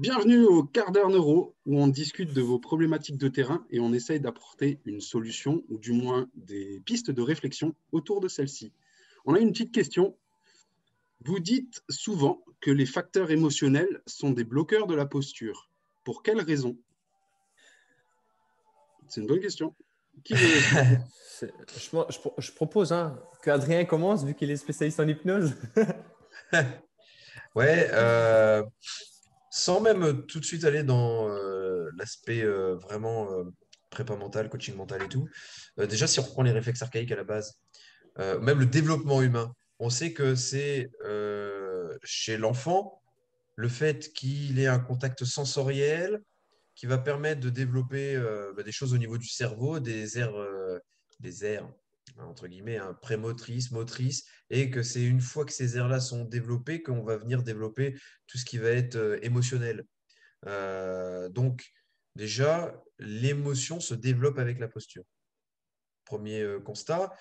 Bienvenue au quart d'heure neuro où on discute de vos problématiques de terrain et on essaye d'apporter une solution ou du moins des pistes de réflexion autour de celle-ci. On a une petite question. Vous dites souvent que les facteurs émotionnels sont des bloqueurs de la posture. Pour quelles raisons C'est une bonne question. Qui je, je, propose hein, que Adrien commence vu qu'il est spécialiste en hypnose. ouais, euh, sans même tout de suite aller dans euh, l'aspect euh, vraiment prépa mental, coaching mental et tout. déjà, si on reprend les réflexes archaïques à la base, même le développement humain, on sait que c'est chez l'enfant le fait qu'il ait un contact sensoriel qui va permettre de développer bah, des choses au niveau du cerveau, des aires, des aires entre guillemets, hein, prémotrice, motrice, et que c'est une fois que ces aires-là sont développées qu'on va venir développer tout ce qui va être euh, émotionnel. Euh, donc, déjà, l'émotion se développe avec la posture. Premier euh, constat.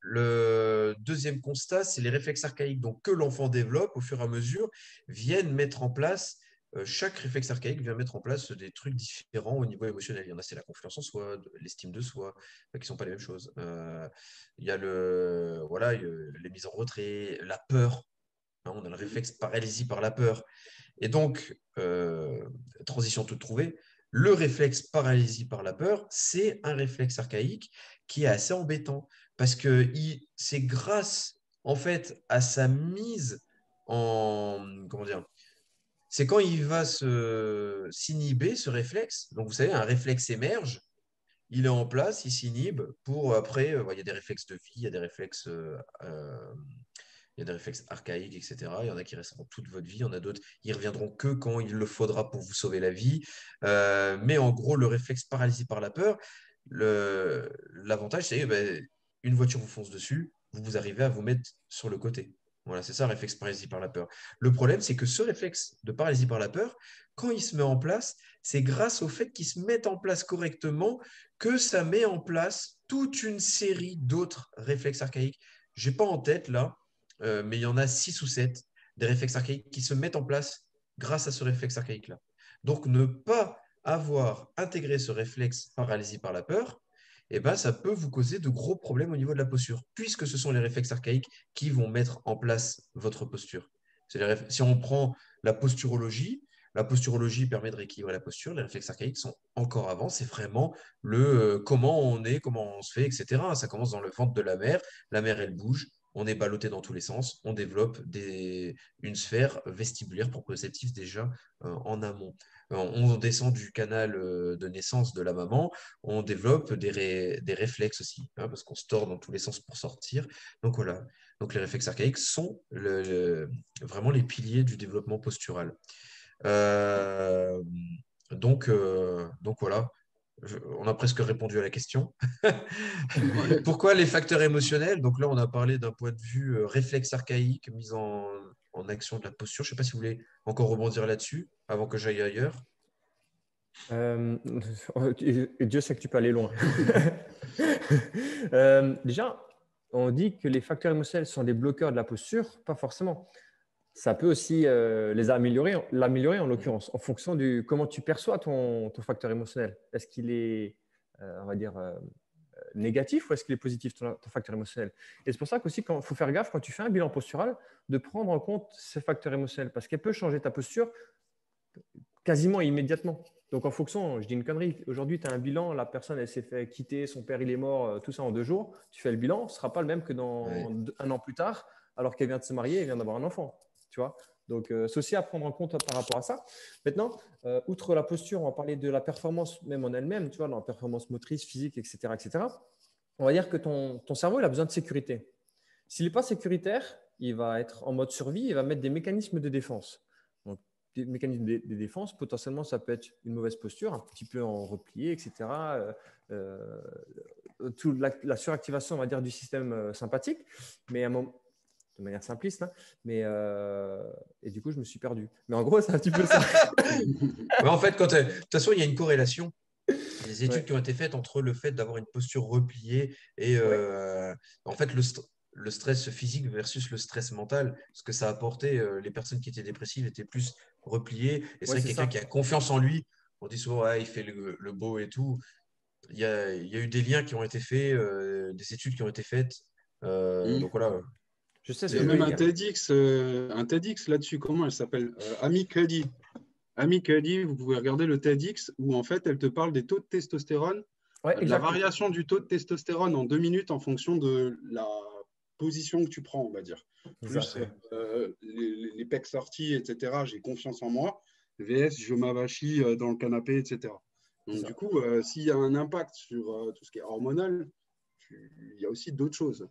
le deuxième constat, c'est les réflexes archaïques donc, que l'enfant développe au fur et à mesure viennent mettre en place chaque réflexe archaïque vient mettre en place des trucs différents au niveau émotionnel. Il y en a, c'est la confiance en soi, l'estime de soi, qui ne sont pas les mêmes choses. Euh, il y a le, voilà, les mises en retrait, la peur. Hein, on a le réflexe paralysie par la peur. Et donc, euh, transition toute trouvée, le réflexe paralysie par la peur, c'est un réflexe archaïque qui est assez embêtant parce que c'est grâce en fait à sa mise en comment dire c'est quand il va s'inhiber, ce réflexe. Donc, vous savez, un réflexe émerge, il est en place, il s'inhibe pour après, euh, il y a des réflexes de vie, il y a des réflexes, euh, euh, archaïques, etc. Il y en a qui resteront toute votre vie, il y en a d'autres, ils reviendront que quand il le faudra pour vous sauver la vie. mais en gros, le réflexe paralysé par la peur, l'avantage, c'est que ben, une voiture vous fonce dessus, vous arrivez à vous mettre sur le côté. Voilà, c'est ça, réflexe paralysie par la peur. Le problème, c'est que ce réflexe de paralysie par la peur, quand il se met en place, c'est grâce au fait qu'il se mette en place correctement que ça met en place toute une série d'autres réflexes archaïques. Je n'ai pas en tête là, euh, mais il y en a six ou sept des réflexes archaïques qui se mettent en place grâce à ce réflexe archaïque-là. Donc, ne pas avoir intégré ce réflexe paralysie par la peur, eh ben, ça peut vous causer de gros problèmes au niveau de la posture, puisque ce sont les réflexes archaïques qui vont mettre en place votre posture. Si on prend la posturologie, la posturologie permet de rééquilibrer la posture. Les réflexes archaïques sont encore avant. C'est vraiment le euh, comment on est, comment on se fait, etc. Ça commence dans le ventre de la mère. La mère, elle bouge. On est ballotté dans tous les sens. On développe une sphère vestibulaire proprioceptive déjà euh, en amont. Euh, on descend du canal euh, de naissance de la maman, on développe des, réflexes aussi, hein, parce qu'on se tord dans tous les sens pour sortir. Donc voilà. Donc les réflexes archaïques sont vraiment les piliers du développement postural. Euh, donc, donc voilà, on a presque répondu à la question. Pourquoi les facteurs émotionnels? Donc là, on a parlé d'un point de vue réflexe archaïque, mise en, en action de la posture. Je ne sais pas si vous voulez encore rebondir là-dessus avant que j'aille ailleurs. Euh, Dieu sait que tu peux aller loin. Euh, déjà, on dit que les facteurs émotionnels sont des bloqueurs de la posture. Pas forcément. Ça peut aussi euh, les améliorer, l'améliorer en l'occurrence, en fonction de comment tu perçois ton, ton facteur émotionnel. Est-ce qu'il est, on va dire, négatif ou est-ce qu'il est positif, ton, facteur émotionnel? Et c'est pour ça qu'aussi, il faut faire gaffe quand tu fais un bilan postural, de prendre en compte ces facteurs émotionnels parce qu'elle peut changer ta posture quasiment immédiatement. Donc en fonction, je dis une connerie, aujourd'hui tu as un bilan, la personne elle s'est fait quitter, son père il est mort, euh, tout ça en deux jours, tu fais le bilan, ce ne sera pas le même que dans un an plus tard, alors qu'elle vient de se marier, elle vient d'avoir un enfant. Tu vois? Donc, euh, c'est aussi à prendre en compte par rapport à ça. Maintenant, euh, outre la posture, on va parler de la performance même en elle-même, tu vois, dans la performance motrice, physique, etc. etc. On va dire que ton, cerveau, il a besoin de sécurité. S'il n'est pas sécuritaire, il va être en mode survie, il va mettre des mécanismes de défense. Donc, des mécanismes de, défense, potentiellement, ça peut être une mauvaise posture, un petit peu en replié, etc. Euh, euh, toute la, la, suractivation, on va dire, du système sympathique. Mais à un moment, de manière simpliste, hein. mais du coup, je me suis perdu. Mais en gros, c'est un petit peu ça. en fait, quand de toute façon, il y a une corrélation. des études qui ont été faites entre le fait d'avoir une posture repliée et euh, en fait le le stress physique versus le stress mental, ce que ça a apporté. les personnes qui étaient dépressives étaient plus repliées. Et c'est vrai quelqu'un qui a confiance en lui. On dit souvent, il fait le, beau et tout. Il y, a, il y, a, eu des liens qui ont été faits, des études qui ont été faites. Mmh. Donc voilà. Je sais, c'est même un TEDx, un TEDx là-dessus. Comment elle s'appelle Ami Cuddy. Ami Cuddy, vous pouvez regarder le TEDx où en fait elle te parle des taux de testostérone la variation du taux de testostérone en deux minutes en fonction de la position que tu prends, on va dire. Plus euh, les, les, pecs sortis, etc. J'ai confiance en moi. VS, je m'avachis euh, dans le canapé, etc. Donc, du coup, euh, s'il y a un impact sur tout ce qui est hormonal, il y a aussi d'autres choses.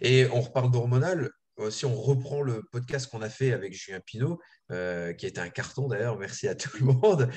Et on reparle d'hormonal. Si on reprend le podcast qu'on a fait avec Julien Pinault, qui a été un carton d'ailleurs, merci à tout le monde,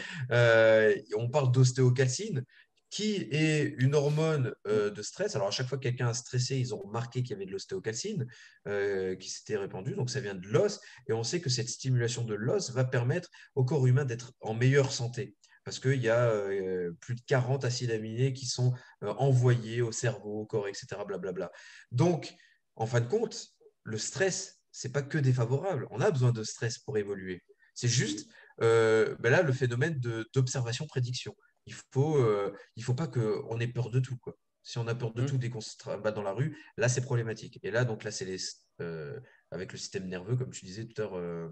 on parle d'ostéocalcine qui est une hormone euh, de stress. Alors, à chaque fois que quelqu'un a stressé, ils ont remarqué qu'il y avait de l'ostéocalcine euh, qui s'était répandue. Donc, ça vient de l'os. Et on sait que cette stimulation de l'os va permettre au corps humain d'être en meilleure santé. Parce qu'il y a euh, plus de 40 acides aminés qui sont envoyés au cerveau, au corps, etc. Blablabla. Donc, en fin de compte, le stress, c'est pas que défavorable. On a besoin de stress pour évoluer. C'est juste ben là le phénomène d'observation prédiction il faut, euh, il faut pas qu'on ait peur de tout. Quoi. Si on a peur de mmh. tout dès qu'on se bat dans la rue, là, c'est problématique. Et là, donc là, c'est les, euh, avec le système nerveux, comme tu disais tout à l'heure, euh,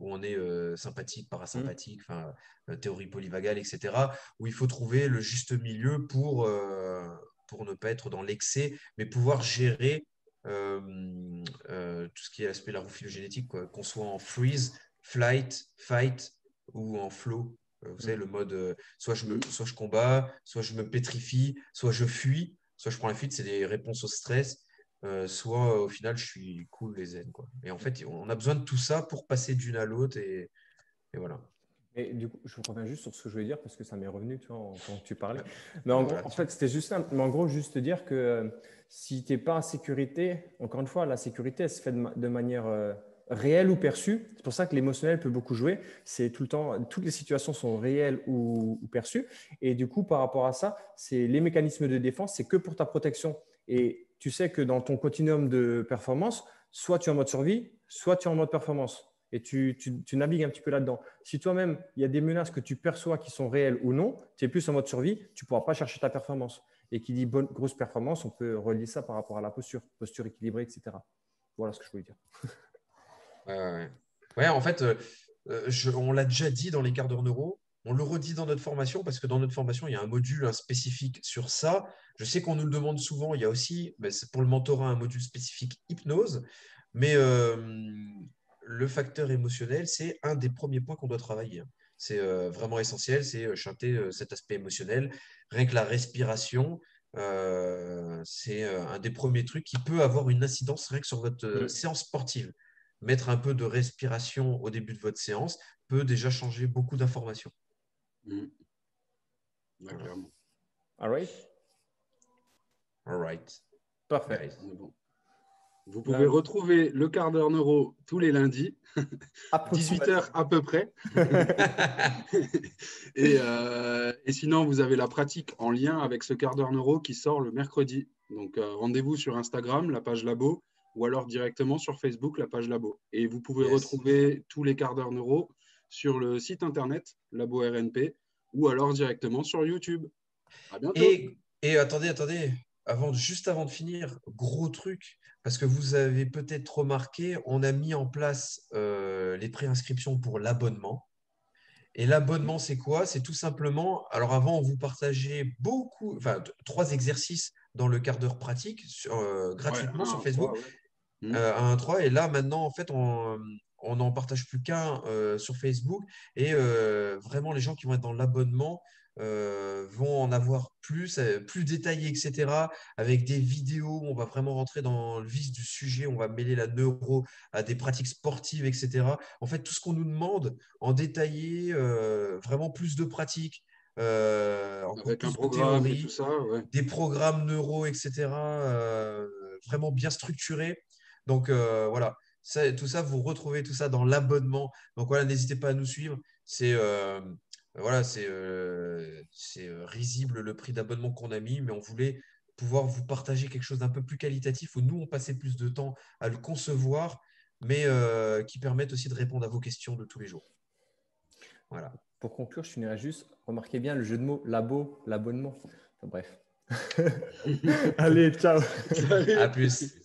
où on est sympathique, parasympathique, mmh. enfin, théorie polyvagale, etc., où il faut trouver le juste milieu pour, pour ne pas être dans l'excès, mais pouvoir gérer tout ce qui est l'aspect de la génétique, qu'on soit en freeze, flight, fight ou en flow. Euh, vous savez, le mode euh, soit, je me, soit je combats, soit je me pétrifie, soit je fuis, soit je prends la fuite, c'est des réponses au stress, euh, soit au final je suis cool les zen. Quoi. Et en fait, on a besoin de tout ça pour passer d'une à l'autre et, et, voilà. Et du coup, je reviens juste sur ce que je voulais dire parce que ça m'est revenu tu vois, quand tu parlais. Mais en, en fait, c'était juste mais en gros, juste dire que si tu n'es pas en sécurité, encore une fois, la sécurité, elle se fait de, manière réel ou perçu. C'est pour ça que l'émotionnel peut beaucoup jouer. C'est tout le temps, toutes les situations sont réelles ou, perçues. Et du coup, par rapport à ça, c'est les mécanismes de défense, c'est que pour ta protection. Et tu sais que dans ton continuum de performance, soit tu es en mode survie, soit tu es en mode performance. Et tu, navigues un petit peu là-dedans. Si toi-même, il y a des menaces que tu perçois qui sont réelles ou non, tu es plus en mode survie, tu ne pourras pas chercher ta performance. Et qui dit bonne, grosse performance, on peut relier ça par rapport à la posture, posture équilibrée, etc. Voilà ce que je voulais dire. Ouais, en fait, euh, euh, on l'a déjà dit dans les quarts d'heure neuro. On le redit dans notre formation parce que dans notre formation, il y a un module spécifique sur ça. Je sais qu'on nous le demande souvent. Il y a aussi, ben, pour le mentorat, un module spécifique hypnose. Mais euh, le facteur émotionnel, c'est un des premiers points qu'on doit travailler. C'est vraiment essentiel, c'est chanter cet aspect émotionnel. Rien que la respiration, c'est un des premiers trucs qui peut avoir une incidence rien que sur votre séance sportive mettre un peu de respiration au début de votre séance peut déjà changer beaucoup d'informations. Mmh. All right. All right. Parfait. Vous pouvez retrouver le quart d'heure neuro tous les lundis, 18h à peu près. Euh, et, sinon, vous avez la pratique en lien avec ce quart d'heure neuro qui sort le mercredi. Donc, euh, rendez-vous sur Instagram, la page Labo, ou alors directement sur Facebook, la page Labo. Et vous pouvez retrouver tous les quarts d'heure neuro sur le site internet Labo RNP ou alors directement sur YouTube. À bientôt. Et, attendez, attendez, avant, juste avant de finir, gros truc, parce que vous avez peut-être remarqué, on a mis en place euh, les préinscriptions pour l'abonnement. Et l'abonnement, c'est quoi? C'est tout simplement, alors avant, on vous partageait beaucoup, enfin, trois exercices dans le quart d'heure pratique euh, gratuitement sur Facebook. Mmh. Euh, à 1.3. Et là, maintenant, en fait, on n'en partage plus qu'un euh, sur Facebook. Et euh, vraiment, les gens qui vont être dans l'abonnement vont en avoir plus, plus détaillé, etc. Avec des vidéos, on va vraiment rentrer dans le vif du sujet, on va mêler la neuro à des pratiques sportives, etc. En fait, tout ce qu'on nous demande en détaillé, vraiment plus de pratiques. Avec un programme et tout ça, des programmes neuro, etc. vraiment bien structurés. Donc euh, tout ça, vous retrouvez tout ça dans l'abonnement. Donc voilà, n'hésitez pas à nous suivre. C'est euh, voilà, c'est euh, risible le prix d'abonnement qu'on a mis, mais on voulait pouvoir vous partager quelque chose d'un peu plus qualitatif où nous, on passait plus de temps à le concevoir, mais qui permettent aussi de répondre à vos questions de tous les jours. Voilà. Pour conclure, je finirai juste, remarquez bien le jeu de mots labo, l'abonnement. Enfin, bref. Allez, ciao. À plus.